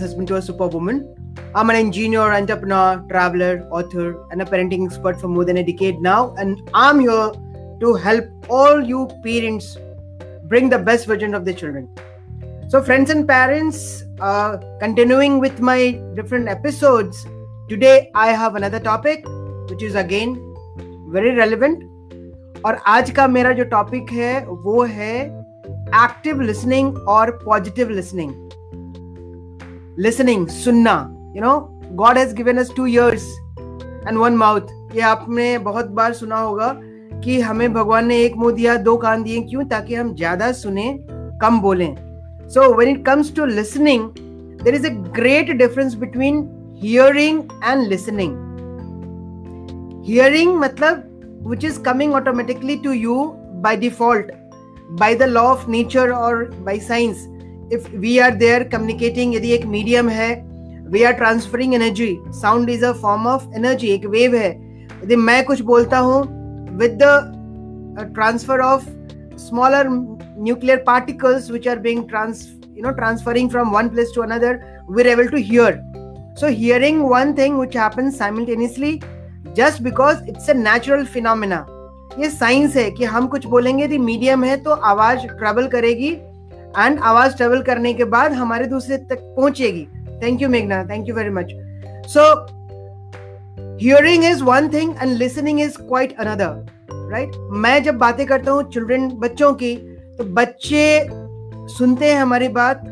husband to a superwoman. I'm an engineer, entrepreneur, traveler, author, and a parenting expert for more than a decade now. And I'm here to help all you parents bring the best version of their children. So, friends and parents, uh, continuing with my different episodes, today I have another topic which is again very relevant. और आज का मेरा जो topic है वो है active listening और positive listening listening सुनना you know God has given us two ears and one mouth ये आपने बहुत बार सुना होगा कि हमें भगवान ने एक मुँह दिया, दो कान दिए, क्यों? ताकि हम ज़्यादा सुने, कम बोलें। So when it comes to listening there is a great difference between hearing and listening hearing मतलब which is coming automatically to you by default by the law of nature और by science. If we are there communicating यदि एक medium है we are transferring energy sound is a form of energy एक wave है यदि मैं कुछ बोलता हूँ with the uh, transfer of smaller nuclear particles which are being trans you know transferring from one place to another we're able to hear so hearing one thing which happens simultaneously just because it's a natural phenomena ये science है कि हम कुछ बोलेंगे यदि medium है तो आवाज़ ट्रेवल करेगी एंड आवाज़ ट्रेवल करने के बाद हमारे दूसरे तक पहुंचेगी। थैंक यू मेघना thank you very much so hearing is one thing and listening is quite another right मैं जब बातें करता हूँ चिल्ड्रन बच्चों की तो बच्चे सुनते हैं हमारी बात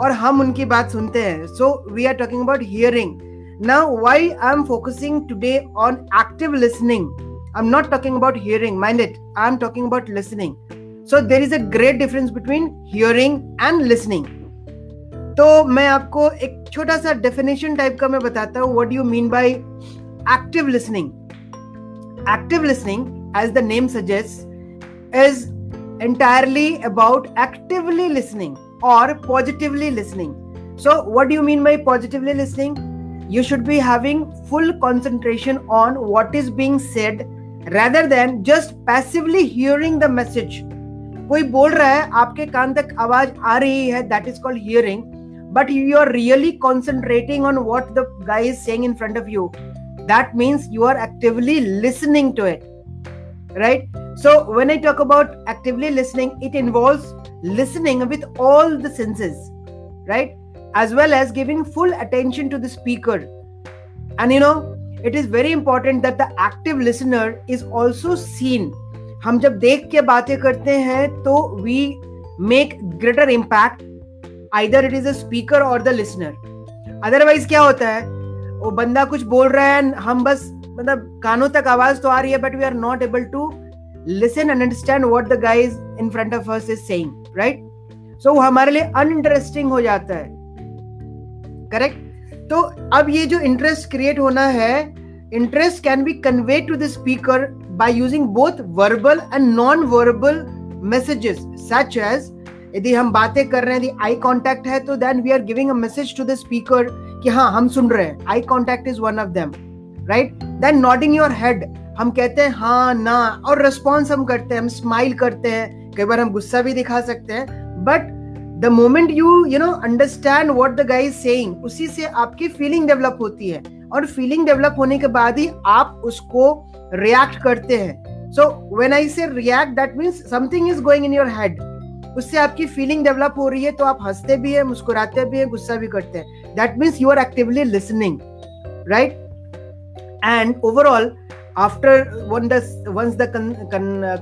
और हम उनकी बात सुनते हैं। So we are talking about hearing now why I am focusing today on active listening I I'm not talking about hearing, mind it. I'm talking about listening. So there is a great difference between hearing and listening. तो मैं आपको एक छोटा सा definition type का मैं बताता हूँ what you mean by active listening active listening as the name suggest is entirely about actively listening or positively listening. So, what do you mean by positively listening? You should be having full concentration on what is being said rather than just passively hearing the message कोई बोल रहा है आपके कान तक आवाज़ आ रही है that is called hearing but you are really concentrating on what the guy is saying in front of you that means you are actively listening to it right so when i talk about actively listening it involves listening with all the senses right as well as giving full attention to the speaker and you know it is very important that the active listener is also seen हम जब देख के बातें करते हैं तो we make greater impact either it is a speaker और the listener otherwise क्या होता है? वो बंदा कुछ बोल रहा है, हम बस मतलब कानों तक आवाज़ तो आ रही है but we are not able to listen and understand what the guys in front of us is saying right so वो हमारे लिए अनइंटरेस्टिंग हो जाता है। करेक्ट तो अब ये जो इंटरेस्ट क्रिएट होना है interest can be convey to the speaker using both verbal and non verbal messages such as यदि हम बातें कर रहे हैं, यदि आई कांटेक्ट है तो then we are giving a message to the speaker कि हाँ हम सुन रहे हैं। Eye contact is one of them right then nodding your head हम कहते हैं हाँ ना, और रिस्पॉन्स हम करते हैं, हम स्माइल करते हैं, कई बार हम गुस्सा भी दिखा सकते हैं। But the moment you you know understand what the guy saying उसी से आपकी फीलिंग डेवलप होती है। और फीलिंग डेवलप होने के बाद ही आप उसको रिएक्ट करते हैं। So when I say react that means something is going in your head उससे आपकी फीलिंग डेवलप हो रही है तो आप हँसते भी है, मुस्कुराते भी है, गुस्सा भी करते हैं। That means you are actively listening right and overall after one once the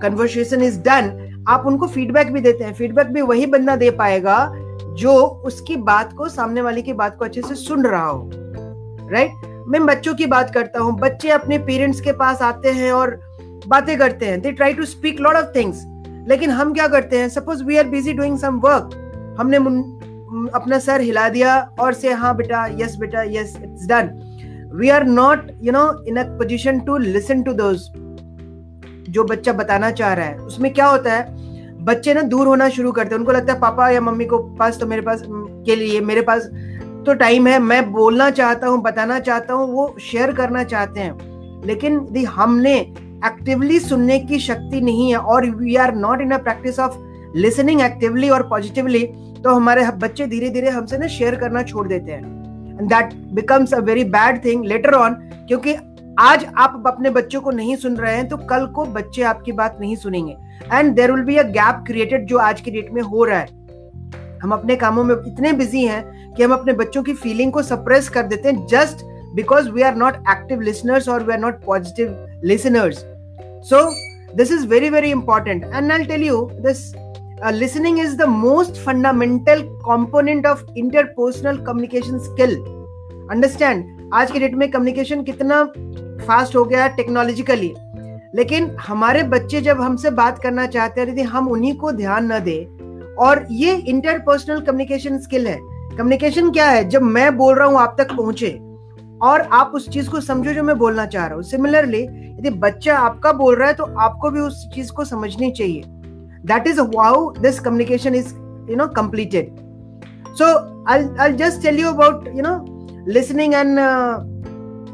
conversation is done आप उनको फीडबैक भी देते हैं। फीडबैक भी वही बंदा दे पाएगा जो उसकी बात को, सामने वाले की बात को अच्छे से सुन रहा हो राइट मैं बच्चों की बात करता हूँ, बच्चे अपने पेरेंट्स के पास आते हैं और बातें करते हैं। They try to speak lot of things लेकिन हम क्या करते हैं? Suppose we are busy doing some work हमने अपना सर हिला दिया और से हाँ बेटा यस बेटा yes it's done we are not you know in a position to listen to those जो बच्चा बताना चाह रहा है। उसमें क्या होता है? बच्चे ना दूर होना शुरू करते हैं। उनको लगता है, पापा या मम्मी को पास तो मेरे पास के लिए, मेरे पास तो टाइम है, मैं बोलना चाहता हूँ, बताना चाहता हूँ, वो शेयर करना चाहते हैं। लेकिन दी हमने एक्टिवली सुनने की शक्ति नहीं है और we are not in a practice of listening actively और पॉजिटिवली तो हमारे बच्चे धीरे धीरे हमसे ना शेयर करना छोड़ देते हैं। That becomes a very bad thing later on क्योंकि आज आप अपने बच्चों को नहीं सुन रहे हैं तो कल को बच्चे आपकी बात नहीं सुनेंगे। And there will be a gap created जो आज की डेट में हो रहा है। हम अपने कामों में इतने बिज़ी हैं कि हम अपने बच्चों की फीलिंग को सप्रेस कर देते हैं just because we are not active listeners और we are not positive listeners so this is very very important and I tell you this listening is the most fundamental component of interpersonal communication skill understand आज के date में communication कितना fast हो गया है technologically लेकिन हमारे बच्चे जब हमसे बात करना चाहते हैं यदि हम उन्हीं को ध्यान न दें। और ये इंटरपर्सनल कम्युनिकेशन स्किल है। कम्युनिकेशन क्या है? जब मैं बोल रहा हूँ आप तक पहुँचे और आप उस चीज़ को समझो जो मैं बोलना चाह रहा हूँ। सिमिलरली यदि बच्चा आपका बोल रहा है तो आपको भी उस चीज़ को समझनी चाहिए। That is how this communication is you know completed so I just tell you about you know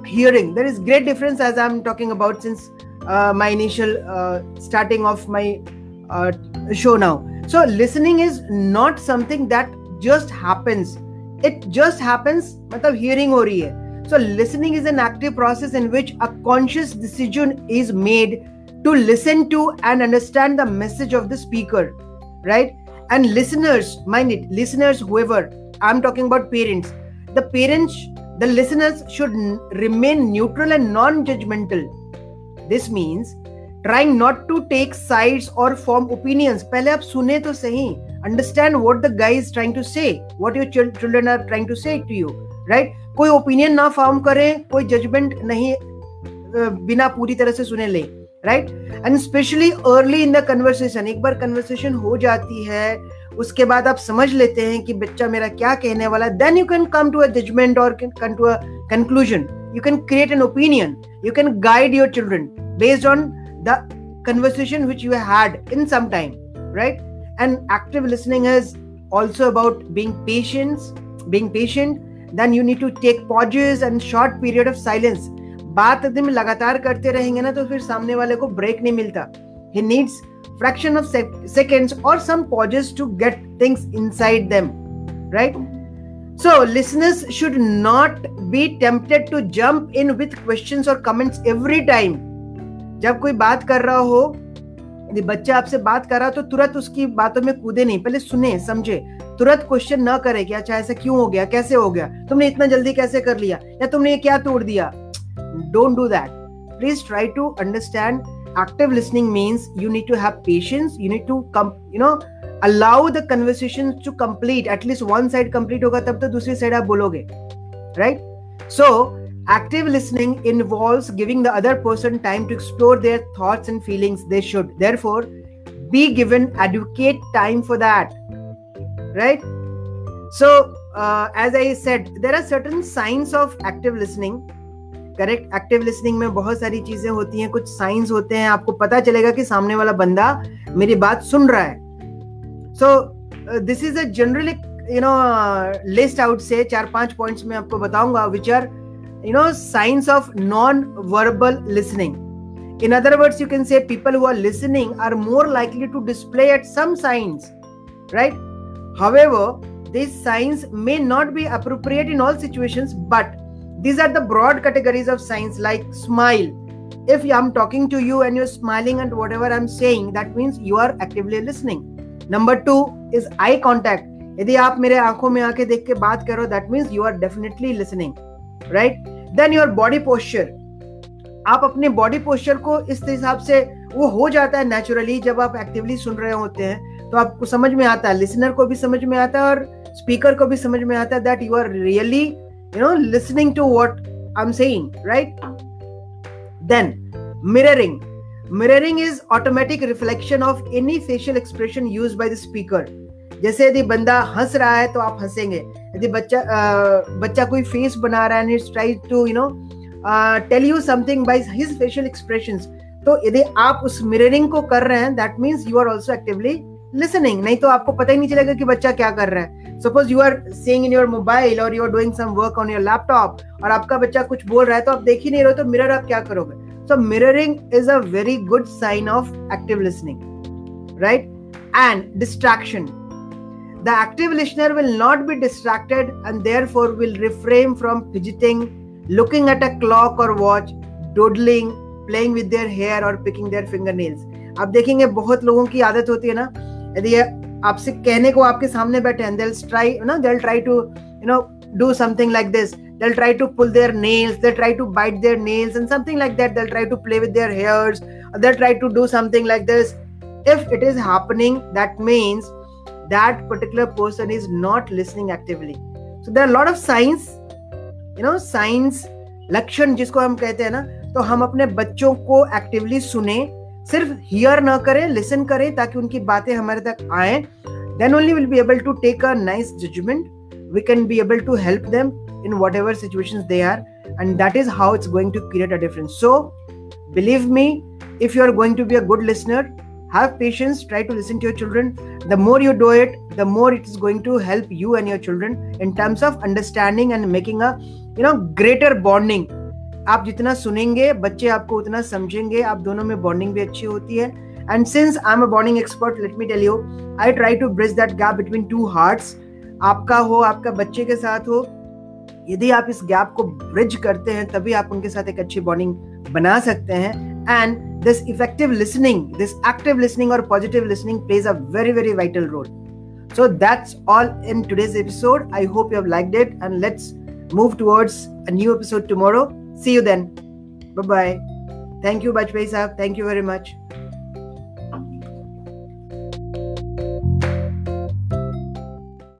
hearing. There is great difference as i'm talking about since uh, my initial uh, starting of my uh, show now. So listening is not something that just happens. It just happens matlab hearing rahi hai. So listening is an active process in which a conscious decision is made to listen to and understand the message of the speaker right? And listeners mind it listeners whoever i'm talking about parents. The parents, the listeners should remain neutral and non judgmental. This means trying not to take sides or form opinions. पहले आप सुने तो सही. What the guy is trying to say, what your children are trying to say to you, right? कोई opinion ना form करें कोई judgement नहीं बिना पूरी तरह से सुने ले. Right and specially early in the conversation एक बार कन्वर्सेशन हो जाती है उसके बाद आप समझ लेते हैं कि बच्चा मेरा क्या कहने वाला है. Then you can come to a judgement और come to a conclusion you can create an opinion you can guide your children based on the conversation which you had in some time right and active listening is also about being patient being patient then you need to take pauses and short period of silence बात एकदम लगातार करते रहेंगे ना तो फिर सामने वाले को ब्रेक नहीं मिलता he needs fraction of sec- seconds or some pauses to get things inside them right so listeners should not be tempted to jump in with questions or comments every time जब कोई बात कर रहा हो, यदि बच्चा आपसे बात कर रहा तो तुरंत उसकी बातों में कूदे नहीं, पहले सुने, समझे। तुरंत क्वेश्चन ना करे कि अच्छा ऐसा क्यों हो गया, कैसे हो गया? तुमने इतना जल्दी कैसे कर लिया? या तुमने ये क्या तोड़ दिया? Don't do that please try to understand listening means you need to have patience, you need to come you know, allow the conversation to complete. At least one side complete होगा, तब तो दूसरी side आप बोलोगे, right? So active listening involves giving the other person time to explore their thoughts and feelings they should therefore be given adequate time for that right so uh, as i said there are certain signs of active listening correct active listening में बहुत सारी चीज़ें होती हैं कुछ science होते हैं आपको पता चलेगा कि सामने वाला बंदा मेरी बात सुन रहा है so this is a general you know list out से चार पाँच पॉइंट्स में आपको बताऊँगा which are You know science of non verbal listening In other words, you can say people who are listening are more likely to display at some signs, right? However, these signs may not be appropriate in all situations, but these are the broad categories of signs like smile. If I'm talking to you and you're smiling at whatever I'm saying, that means you are actively listening. Number two is eye contact. यदि आप मेरे आंखों में आके देख के बात करो that means you are definitely listening right then your body posture आप अपने बॉडी पोस्चर को इस हिसाब से वो हो जाता है नेचुरली जब आप एक्टिवली सुन रहे होते हैं तो आपको समझ में आता है लिसनर को भी समझ में आता है और स्पीकर को भी समझ में आता है that you are really you know, listening to what i'm saying, right? Then mirroring mirroring is automatic reflection of any facial expression used by the speaker. जैसे यदि बंदा हंस रहा है तो आप हंसेंगे। यदि बच्चा बच्चा कोई फेस बना रहा है try to you know tell you something by his facial expressions तो यदि आप उस मिररिंग को कर रहे हैं that means you are also actively listening नहीं तो आपको पता ही नहीं चलेगा कि बच्चा क्या कर रहा है। Suppose you are seeing in your mobile और you are doing some work on your laptop और आपका बच्चा कुछ बोल रहा है तो आप देख ही नहीं रहे हो तो मिरर आप क्या करोगे? So mirroring is a very good sign of active listening right and distraction. The active listener will not be distracted and therefore will refrain from fidgeting, looking at a clock or watch, doodling, playing with their hair or picking their fingernails. आप देखेंगे बहुत लोगों की आदत होती है ना यदि आपसे कहने को आपके सामने बैठे हैं they'll try you know they'll try to you know do something like this they'll try to pull their nails they'll try to bite their nails and something like that they'll try to play with their hairs they'll try to do something like this if it is happening that means that particular person is not listening actively so there are a lot of signs you know signs लक्षण जिसको हम कहते हैं ना तो हम अपने बच्चों को एक्टिवली सुने सिर्फ़ हियर ना करें लिसन करें ताकि उनकी बातें हमारे तक आए then only will be able to take a nice judgement we can be able to help them in whatever situations they are and that is how it's going to create a difference so believe me if you are going to be a good listener have patience try to listen to your children the more you do it the more it is going to help you and your children in terms of understanding and making a you know greater bonding आप जितना सुनेंगे बच्चे आपको उतना समझेंगे आप दोनों में बॉन्डिंग भी अच्छी होती है and since I am a bonding expert let me tell you I try to bridge that gap between two hearts आपका हो आपका बच्चे के साथ हो यदि आप इस गैप को ब्रिज करते हैं तभी आप उनके साथ एक अच्छी बॉन्डिंग बना सकते हैं And this effective listening, this active listening or positive listening plays a very, very vital role. So that's all in today's episode. I hope you have liked it and let's move towards a new episode tomorrow. See you then. Bye bye. Thank you, Bajpai Saab. Thank you very much.